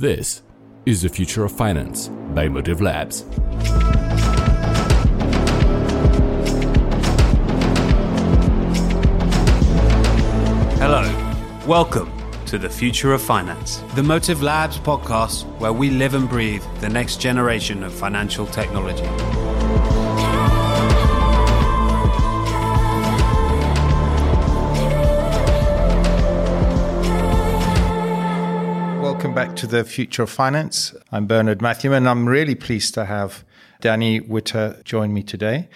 This is the future of finance by Motive Labs. Hello, welcome to the Future of Finance, the Motive Labs podcast where we live and breathe the next generation of financial technology. Welcome back to the Future of Finance. I'm Bernard Matthew, and I'm really pleased to have Danny Witter join me today.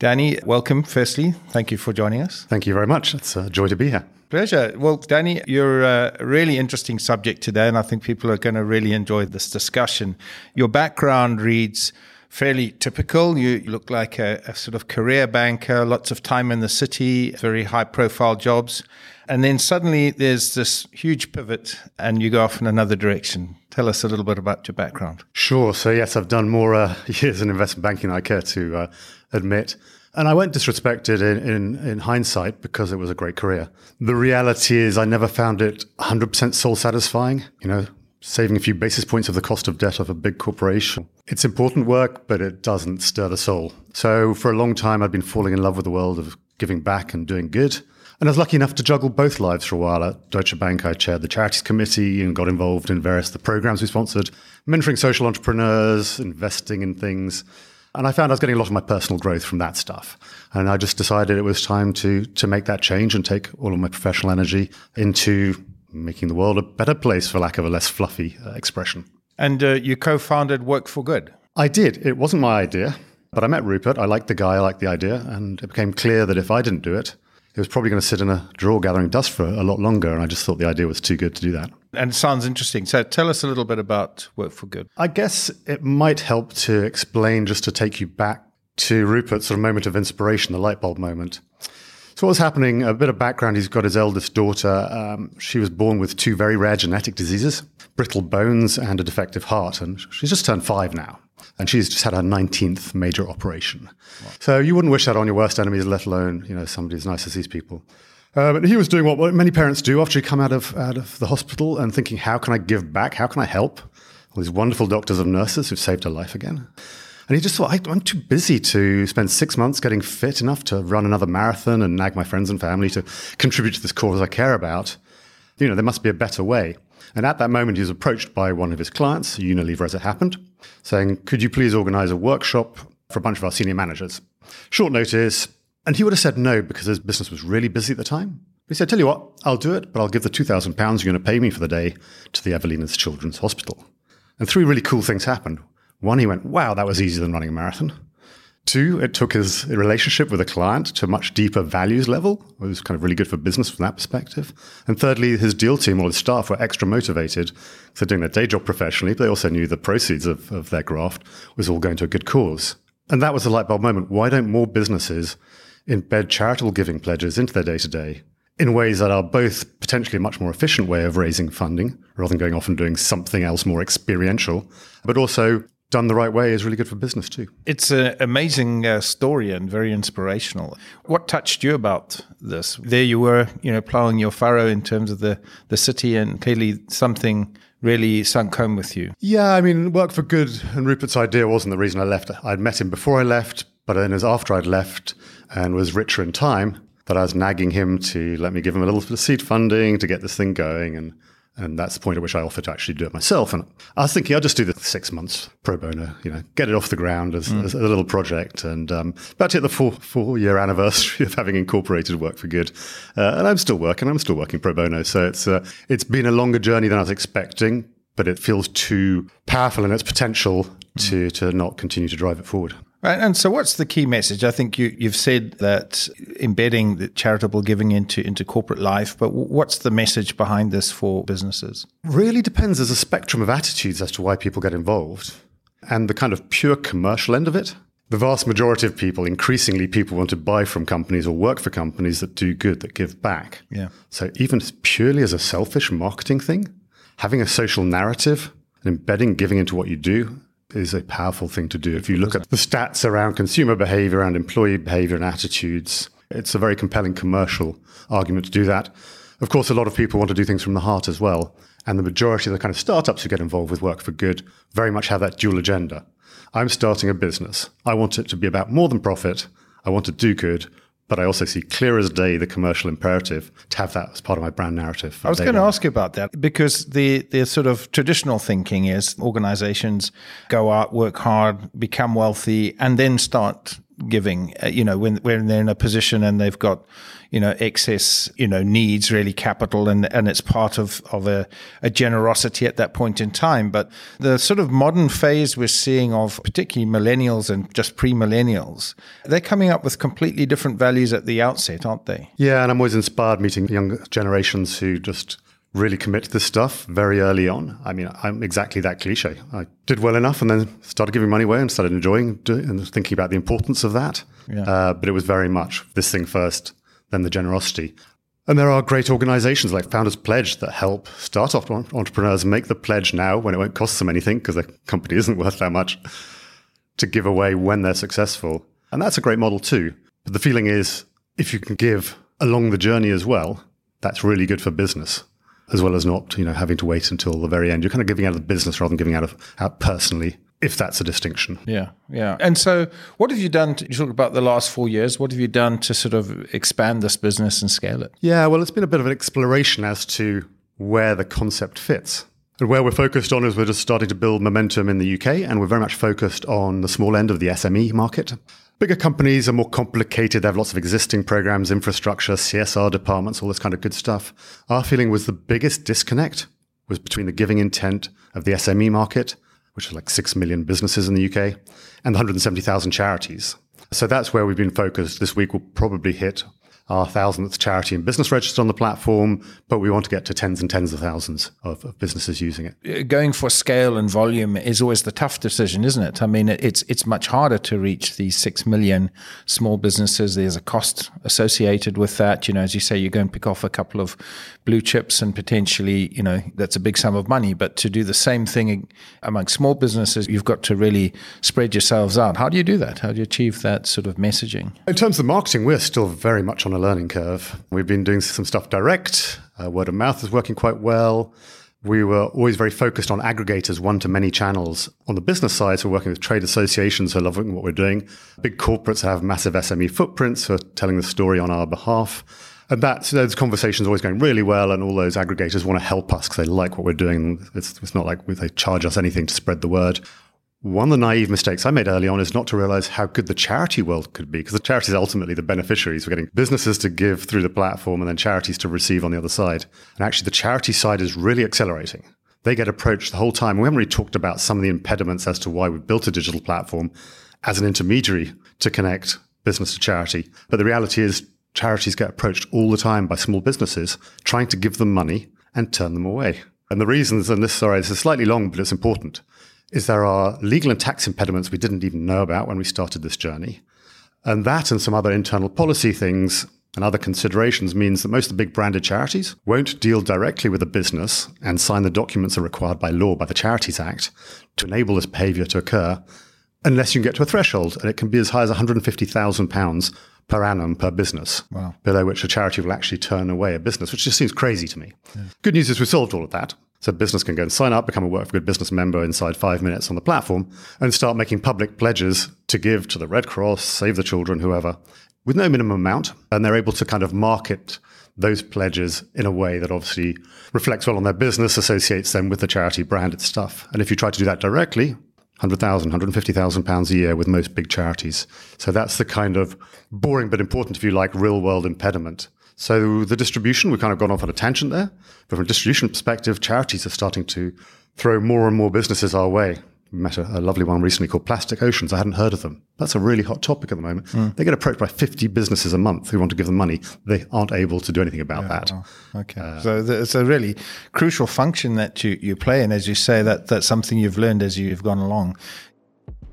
Danny, welcome. Firstly, thank you for joining us. Thank you very much. It's a joy to be here. Pleasure. Well, Danny, you're a really interesting subject today, and I think people are going to really enjoy this discussion. Your background reads fairly typical. You look like a, a sort of career banker, lots of time in the city, very high profile jobs. And then suddenly there's this huge pivot and you go off in another direction. Tell us a little bit about your background. Sure. So, yes, I've done more uh, years in investment banking than I care to uh, admit. And I won't disrespect in, in, in, hindsight because it was a great career. The reality is, I never found it 100% soul satisfying. You know, saving a few basis points of the cost of debt of a big corporation. It's important work, but it doesn't stir the soul. So, for a long time, I'd been falling in love with the world of giving back and doing good. And I was lucky enough to juggle both lives for a while. At Deutsche Bank, I chaired the charities committee and got involved in various the programs we sponsored, mentoring social entrepreneurs, investing in things. And I found I was getting a lot of my personal growth from that stuff. And I just decided it was time to to make that change and take all of my professional energy into making the world a better place, for lack of a less fluffy uh, expression. And uh, you co-founded Work for Good. I did. It wasn't my idea, but I met Rupert. I liked the guy. I liked the idea, and it became clear that if I didn't do it, it was probably going to sit in a drawer gathering dust for a lot longer. And I just thought the idea was too good to do that. And it sounds interesting. So tell us a little bit about Work for Good. I guess it might help to explain, just to take you back to Rupert's sort of moment of inspiration, the light bulb moment. So what's happening? A bit of background. He's got his eldest daughter. Um, she was born with two very rare genetic diseases, brittle bones and a defective heart. And she's just turned five now and she's just had her 19th major operation. Wow. So you wouldn't wish that on your worst enemies, let alone you know somebody as nice as these people. Uh, but he was doing what, many parents do after you come out of out of the hospital and thinking, how can I give back? How can I help? All these wonderful doctors and nurses who've saved her life again. And he just thought, I'm too busy to spend six months getting fit enough to run another marathon and nag my friends and family to contribute to this cause I care about. You know, there must be a better way. And at that moment, he was approached by one of his clients, Unilever as it happened, saying, Could you please organize a workshop for a bunch of our senior managers? Short notice. And he would have said no because his business was really busy at the time. He said, Tell you what, I'll do it, but I'll give the £2,000 you're going to pay me for the day to the Evelina's Children's Hospital. And three really cool things happened. One, he went, Wow, that was easier than running a marathon. Two, it took his relationship with a client to a much deeper values level. It was kind of really good for business from that perspective. And thirdly, his deal team, all his staff were extra motivated. So doing their day job professionally, but they also knew the proceeds of, of their graft was all going to a good cause. And that was the light bulb moment. Why don't more businesses embed charitable giving pledges into their day to day in ways that are both potentially a much more efficient way of raising funding rather than going off and doing something else more experiential, but also done the right way is really good for business too. It's an amazing uh, story and very inspirational. What touched you about this? There you were, you know, plowing your furrow in terms of the, the city and clearly something really sunk home with you. Yeah, I mean, work for good and Rupert's idea wasn't the reason I left. I'd met him before I left, but then as after I'd left and was richer in time, that I was nagging him to let me give him a little bit of seed funding to get this thing going and and that's the point at which I offered to actually do it myself. And I was thinking I'll just do the six months pro bono, you know, get it off the ground as, mm. as a little project. And um, about to hit the four, four year anniversary of having incorporated Work for Good. Uh, and I'm still working. I'm still working pro bono. So it's, uh, it's been a longer journey than I was expecting, but it feels too powerful in its potential mm. to, to not continue to drive it forward. Right. And so, what's the key message? I think you, you've said that embedding the charitable giving into, into corporate life, but what's the message behind this for businesses? Really depends. There's a spectrum of attitudes as to why people get involved and the kind of pure commercial end of it. The vast majority of people, increasingly, people want to buy from companies or work for companies that do good, that give back. Yeah. So, even purely as a selfish marketing thing, having a social narrative and embedding giving into what you do is a powerful thing to do. If you look at the stats around consumer behavior and employee behavior and attitudes, it's a very compelling commercial argument to do that. Of course, a lot of people want to do things from the heart as well. And the majority of the kind of startups who get involved with Work for Good very much have that dual agenda. I'm starting a business. I want it to be about more than profit. I want to do good, but I also see clear as day the commercial imperative to have that as part of my brand narrative. I was going to ask you about that because the, the sort of traditional thinking is organizations go out, work hard, become wealthy, and then start giving. Uh, you know, when when they're in a position and they've got you know excess you know needs really capital and and it's part of of a, a generosity at that point in time. But the sort of modern phase we're seeing of particularly millennials and just pre-millennials, they're coming up with completely different values at the outset, aren't they? Yeah, and I'm always inspired meeting young generations who just really commit to this stuff very early on. I mean, I'm exactly that cliche. I did well enough and then started giving money away and started enjoying and thinking about the importance of that. Yeah. Uh, but it was very much this thing first, then the generosity. And there are great organizations like Founders Pledge that help startup entrepreneurs make the pledge now when it won't cost them anything because their company isn't worth that much to give away when they're successful. And that's a great model too. But the feeling is if you can give along the journey as well, that's really good for business as well as not, you know, having to wait until the very end. You're kind of giving out of the business rather than giving out of out personally, if that's a distinction. Yeah, yeah. And so, what have you done? To, you talk about the last four years. What have you done to sort of expand this business and scale it? Yeah, well, it's been a bit of an exploration as to where the concept fits. And where we're focused on is we're just starting to build momentum in the UK, and we're very much focused on the small end of the SME market. Bigger companies are more complicated. They have lots of existing programs, infrastructure, CSR departments, all this kind of good stuff. Our feeling was the biggest disconnect was between the giving intent of the SME market, which is like 6 million businesses in the UK, and the 170,000 charities. So that's where we've been focused. This week we'll probably hit our thousandth charity and business registered on the platform, but we want to get to tens and tens of thousands of, of, businesses using it. Uh, going for scale and volume is always the tough decision, isn't it? I mean, it's it's much harder to reach these six million small businesses. There's a cost associated with that. You know, as you say, you go and pick off a couple of blue chips and potentially, you know, that's a big sum of money. But to do the same thing among small businesses, you've got to really spread yourselves out. How do you do that? How do you achieve that sort of messaging? In terms of marketing, we're still very much on a learning curve. We've been doing some stuff direct. Uh, word of mouth is working quite well. We were always very focused on aggregators, one to many channels. On the business side, so we're working with trade associations who are loving what we're doing. Big corporates have massive SME footprints who are telling the story on our behalf. And that, those conversations are always going really well, and all those aggregators want to help us because they like what we're doing. It's, it's not like they charge us anything to spread the word. One of the naive mistakes I made early on is not to realize how good the charity world could be, because the charities ultimately the beneficiaries. We're getting businesses to give through the platform and then charities to receive on the other side. And actually, the charity side is really accelerating. They get approached the whole time. We haven't really talked about some of the impediments as to why we built a digital platform as an intermediary to connect business to charity. But the reality is, charities get approached all the time by small businesses trying to give them money and turn them away. And the reasons, and this, sorry, this is slightly long, but it's important is there are legal and tax impediments we didn't even know about when we started this journey. And that and some other internal policy things and other considerations means that most of the big branded charities won't deal directly with a business and sign the documents that are required by law by the Charities Act to enable this behavior to occur unless you get to a threshold. And it can be as high as £150,000 per annum per business, wow. below which a charity will actually turn away a business, which just seems crazy to me. Yeah. Good news is we solved all of that. So business can go and sign up, become a Work for Good business member inside five minutes on the platform, and start making public pledges to give to the Red Cross, Save the Children, whoever, with no minimum amount. And they're able to kind of market those pledges in a way that obviously reflects well on their business, associates them with the charity branded stuff. And if you try to do that directly, 100,000, 150,000 pounds a year with most big charities. So that's the kind of boring but important, if you like, real world impediment so the distribution, we've kind of gone off on a tangent there. But from a distribution perspective, charities are starting to throw more and more businesses our way. We met a, a, lovely one recently called Plastic Oceans. I hadn't heard of them. That's a really hot topic at the moment. Mm. They get approached by 50 businesses a month who want to give them money. They aren't able to do anything about yeah, that. Okay. Uh, so it's a really crucial function that you, you play. And as you say, that, that's something you've learned as you've gone along.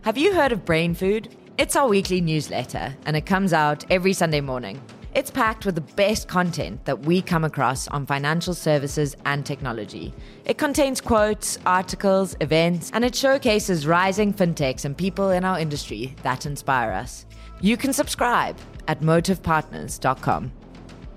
Have you heard of Brain Food? It's our weekly newsletter, and it comes out every Sunday morning. It's packed with the best content that we come across on financial services and technology. It contains quotes, articles, events, and it showcases rising fintechs and people in our industry that inspire us. You can subscribe at motivepartners.com.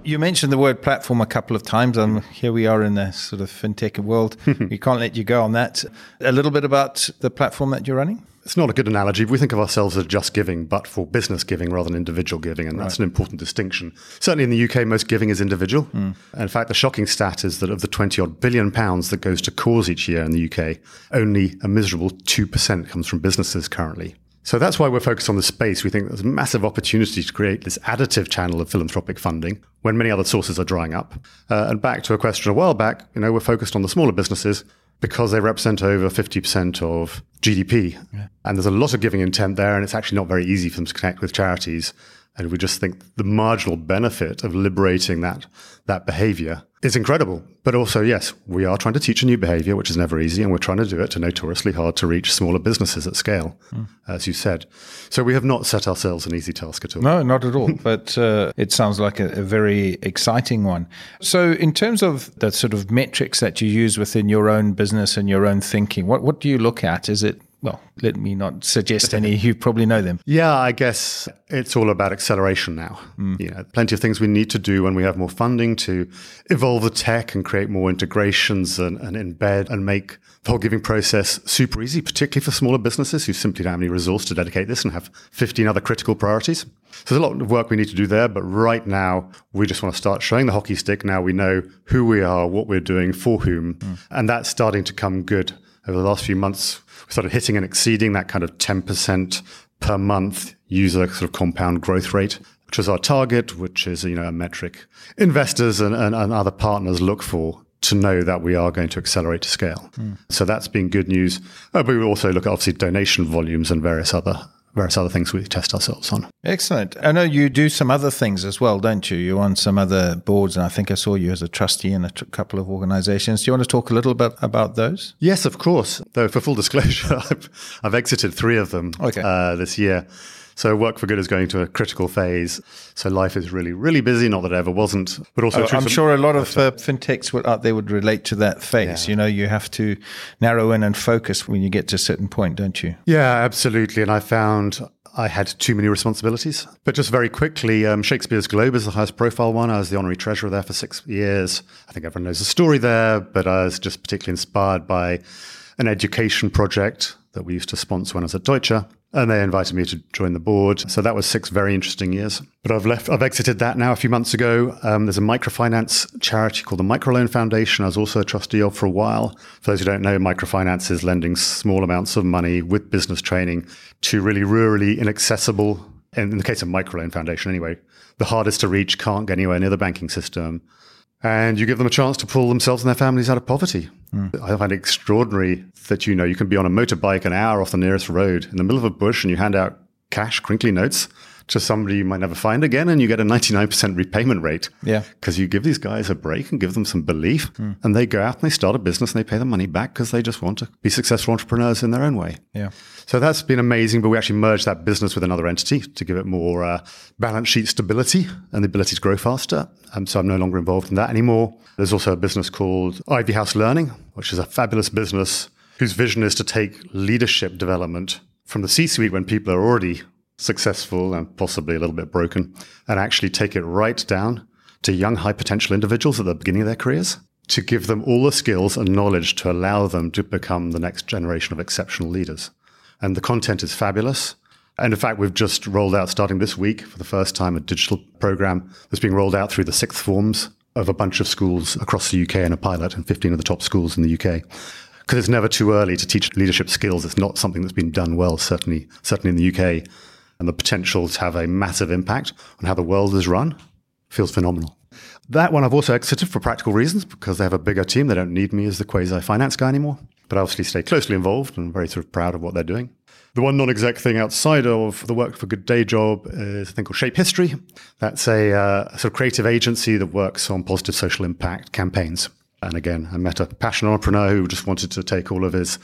You mentioned the word platform a couple of times. Um, here we are in the sort of fintech world. we can't let you go on that. A little bit about the platform that you're running. It's not a good analogy. We think of ourselves as just giving, but for business giving rather than individual giving. And that's an important distinction. Certainly in the UK, most giving is individual. And in fact, the shocking stat is that of the 20 odd billion pounds that goes to cause each year in the UK, only a miserable 2% comes from businesses currently. So that's why we're focused on the space. We think there's a massive opportunity to create this additive channel of philanthropic funding when many other sources are drying up. Uh, and back to a question a while back, you know, we're focused on the smaller businesses because they represent over 50% of GDP. And there's a lot of giving intent there, and it's actually not very easy for them to connect with charities. And we just think the marginal benefit of liberating that, that behavior is incredible. But also, yes, we are trying to teach a new behavior, which is never easy, and we're trying to do it to notoriously hard to reach smaller businesses at scale, as you said. So we have not set ourselves an easy task at all. No, not at all. but uh, it sounds like a, a, very exciting one. So, in terms of the sort of metrics that you use within your own business and your own thinking, what, what do you look at? Is it well, let me not suggest any. You probably know them. Yeah, I guess it's all about acceleration now. Mm. You know, plenty of things we need to do when we have more funding to evolve the tech and create more integrations and, and embed and make the whole giving process super easy, particularly for smaller businesses who simply don't have any resource to dedicate this and have 15 other critical priorities. So there's a lot of work we need to do there, but right now we just want to start showing the hockey stick. Now we know who we are, what we're doing, for whom, mm. and that's starting to come good over the last few months we started hitting and exceeding that kind of 10% per month user sort of compound growth rate, which is our target, which is, you know, a metric investors and, and, and other partners look for to know that we are going to accelerate to scale. Mm. So that's been good news. Uh, but we also look at obviously donation volumes and various other various other things we test ourselves on. Excellent. I know you do some other things as well, don't you? You're on some other boards, and I think I saw you as a trustee in a t- couple of organizations. Do you want to talk a little bit about those? Yes, of course. Though, for full disclosure, I've, I've exited three of them okay. uh, this year. So work for good is going to a critical phase. So life is really, really busy. Not that it ever wasn't, but also oh, I'm sure a lot of uh, fintechs would, out there would relate to that phase. Yeah. You know, you have to narrow in and focus when you get to a certain point, don't you? Yeah, absolutely. And I found I had too many responsibilities. But just very quickly, um, Shakespeare's Globe is the highest profile one. I was the honorary treasurer there for six years. I think everyone knows the story there, but I was just particularly inspired by an education project that we used to sponsor when I was at Deutsche. And they invited me to join the board. So that was six very interesting years. But I've left, I've exited that now a few months ago. Um, there's a microfinance charity called the Microloan Foundation. I was also a trustee of for a while. For those who don't know, microfinance is lending small amounts of money with business training to really rurally inaccessible, in the case of Microloan Foundation anyway, the hardest to reach can't get anywhere near the banking system and you give them a chance to pull themselves and their families out of poverty. Mm. I find it extraordinary that you know you can be on a motorbike an hour off the nearest road in the middle of a bush and you hand out cash, crinkly notes to somebody you might never find again, and you get a 99% repayment rate. Yeah. Because you give these guys a break and give them some belief, mm. and they go out and they start a business and they pay the money back because they just want to be successful entrepreneurs in their own way. Yeah. So that's been amazing, but we actually merged that business with another entity to give it more uh, balance sheet stability and the ability to grow faster. Um, so I'm no longer involved in that anymore. There's also a business called Ivy House Learning, which is a fabulous business whose vision is to take leadership development from the C suite when people are already successful and possibly a little bit broken, and actually take it right down to young, high potential individuals at the beginning of their careers to give them all the skills and knowledge to allow them to become the next generation of exceptional leaders. And the content is fabulous. And in fact, we've just rolled out, starting this week, for the first time, a digital program that's being rolled out through the sixth forms of a bunch of schools across the UK and a pilot in 15 of the top schools in the UK. Because it's never too early to teach leadership skills. It's not something that's been done well, certainly, certainly in the UK and the potential to have a massive impact on how the world is run feels phenomenal. That one I've also exited for practical reasons because they have a bigger team. They don't need me as the quasi finance guy anymore. But I obviously stay closely involved and very sort of proud of what they're doing. The one non exec thing outside of the work for good day job is a thing called Shape History. That's a, uh, a sort of creative agency that works on positive social impact campaigns. And again, I met a passionate entrepreneur who just wanted to take all of his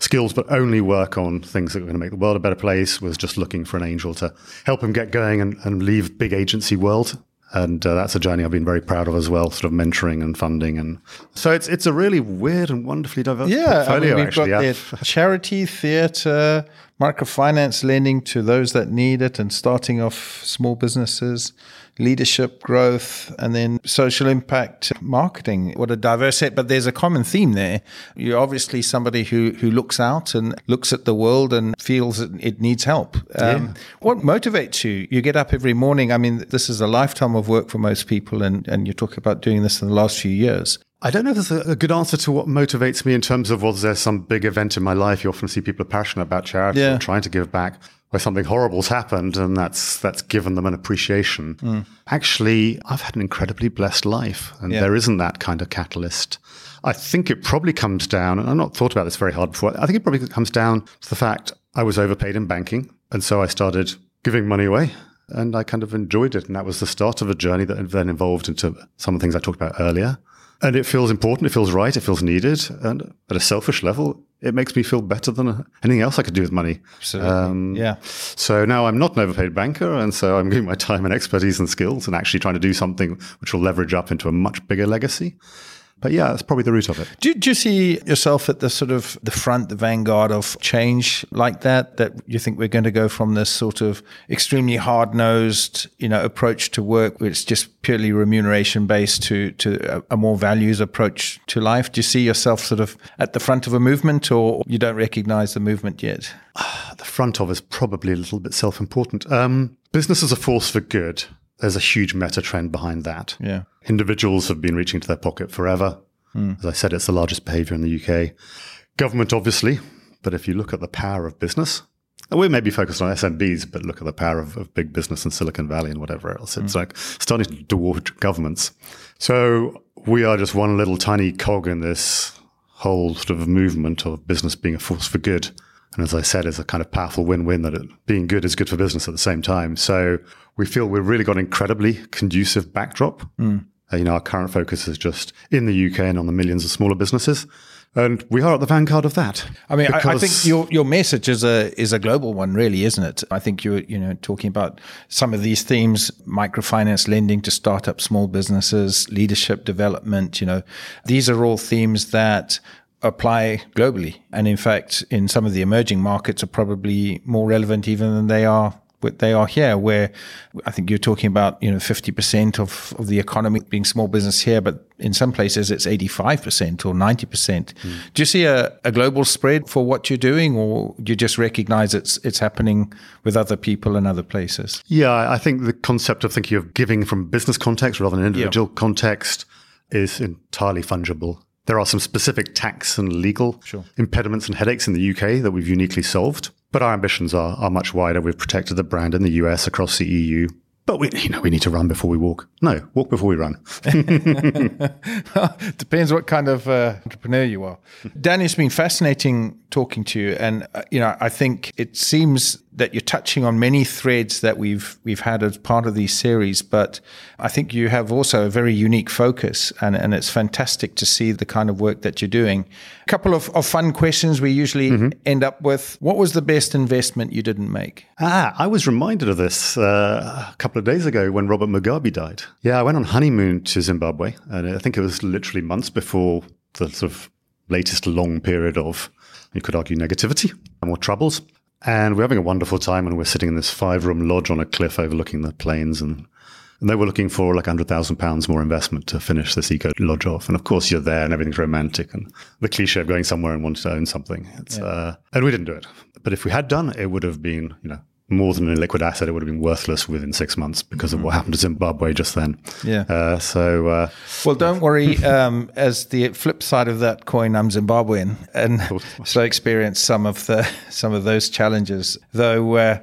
skills, but only work on things that were going to make the world a better place, was just looking for an angel to help him get going and, and leave big agency world. And uh, that's a journey I've been very proud of as well, sort of mentoring and funding. And so it's it's a really weird and wonderfully diverse yeah, portfolio, I mean, we've actually. Got charity, theatre, microfinance lending to those that need it and starting off small businesses leadership growth, and then social impact marketing. What a diverse set, but there's a common theme there. You're obviously somebody who, who looks out and looks at the world and feels that it needs help. Um, yeah. What motivates you? You get up every morning. I mean, this is a lifetime of work for most people, and, and you talk about doing this in the last few years. I don't know if there's a good answer to what motivates me in terms of was there some big event in my life? You often see people are passionate about charity yeah. or trying to give back where something horrible's happened and that's that's given them an appreciation. Mm. Actually, I've had an incredibly blessed life and yeah. there isn't that kind of catalyst. I think it probably comes down, and I've not thought about this very hard before. I think it probably comes down to the fact I was overpaid in banking. And so I started giving money away and I kind of enjoyed it. And that was the start of a journey that then evolved into some of the things I talked about earlier. And it feels important, it feels right, it feels needed. And at a selfish level, it makes me feel better than anything else I could do with money. Absolutely. Um, yeah. So now I'm not an overpaid banker. And so I'm giving my time and expertise and skills and actually trying to do something which will leverage up into a much bigger legacy. But yeah, that's probably the root of it. Do, do, you see yourself at the sort of the front, the vanguard of change like that? That you think we're going to go from this sort of extremely hard nosed, you know, approach to work, where it's just purely remuneration based, to to a, a, more values approach to life? Do you see yourself sort of at the front of a movement, or you don't recognise the movement yet? the front of is probably a little bit self important. Um, business is a force for good there's a huge meta trend behind that. Yeah. Individuals have been reaching to their pocket forever. Mm. As I said, it's the largest behavior in the UK. Government, obviously, but if you look at the power of business, we may be focused on SMBs, but look at the power of, of big business in Silicon Valley and whatever else. It's mm. like starting to dwarf governments. So we are just one little tiny cog in this whole sort of movement of business being a force for good. And as I said, it's a kind of powerful win-win that it, being good is good for business at the same time. So we feel we've really got an incredibly conducive backdrop. Mm. Uh, you know, our current focus is just in the UK and on the millions of smaller businesses. And we are at the vanguard of that. I mean, I, I, think your your message is a is a global one, really, isn't it? I think you're you know talking about some of these themes: microfinance lending to startup small businesses, leadership development. You know, these are all themes that apply globally. And in fact, in some of the emerging markets are probably more relevant even than they are they are here, where I think you're talking about, you know, 50% of, of the economy being small business here, but in some places it's 85% or 90%. Mm. Do you see a, a global spread for what you're doing, or do you just recognize it's, it's happening with other people in other places? Yeah, I think the concept of thinking of giving from business context rather than individual yeah. context is entirely fungible. There are some specific tax and legal sure. impediments and headaches in the UK that we've uniquely solved. But our ambitions are, are much wider. We've protected the brand in the US, across the EU. But we, you know, we need to run before we walk. No, walk before we run. Depends what kind of uh, entrepreneur you are. Danny, it's been fascinating talking to you, and uh, you know, I think it seems that you're touching on many threads that we've we've had as part of these series, but I think you have also a very unique focus, and, and it's fantastic to see the kind of work that you're doing. A couple of, of fun questions we usually mm-hmm. end up with. What was the best investment you didn't make? Ah, I was reminded of this uh, a couple of days ago when Robert Mugabe died. Yeah, I went on honeymoon to Zimbabwe, and I think it was literally months before the sort of latest long period of, you could argue, negativity and more troubles. And we're having a wonderful time, and we're sitting in this five room lodge on a cliff overlooking the plains. And, and they were looking for like £100,000 more investment to finish this eco lodge off. And of course, you're there and everything's romantic. And the cliche of going somewhere and wanting to own something. Yeah. Uh, and we didn't do it. But if we had done, it would have been, you know, more than a liquid asset, it would have been worthless within six months because of what mm-hmm. happened to Zimbabwe just then. Yeah. Uh, so, uh, well, don't worry. Um, as the flip side of that coin, I'm Zimbabwean, and so experienced some of the some of those challenges. Though, uh,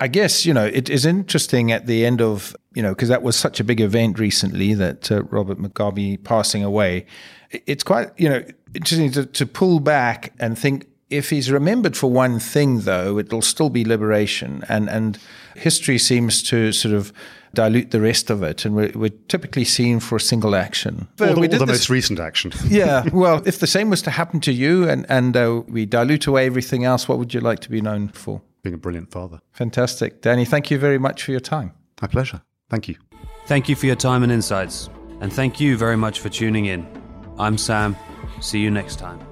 I guess you know it is interesting at the end of you know because that was such a big event recently that uh, Robert Mugabe passing away. It's quite you know interesting to, to pull back and think if he's remembered for one thing, though, it'll still be liberation. And, and history seems to sort of dilute the rest of it. And we're, we're typically seen for a single action. Or the, or the this, most recent action. yeah. Well, if the same was to happen to you and, and uh, we dilute away everything else, what would you like to be known for? Being a brilliant father. Fantastic. Danny, thank you very much for your time. My pleasure. Thank you. Thank you for your time and insights. And thank you very much for tuning in. I'm Sam. See you next time.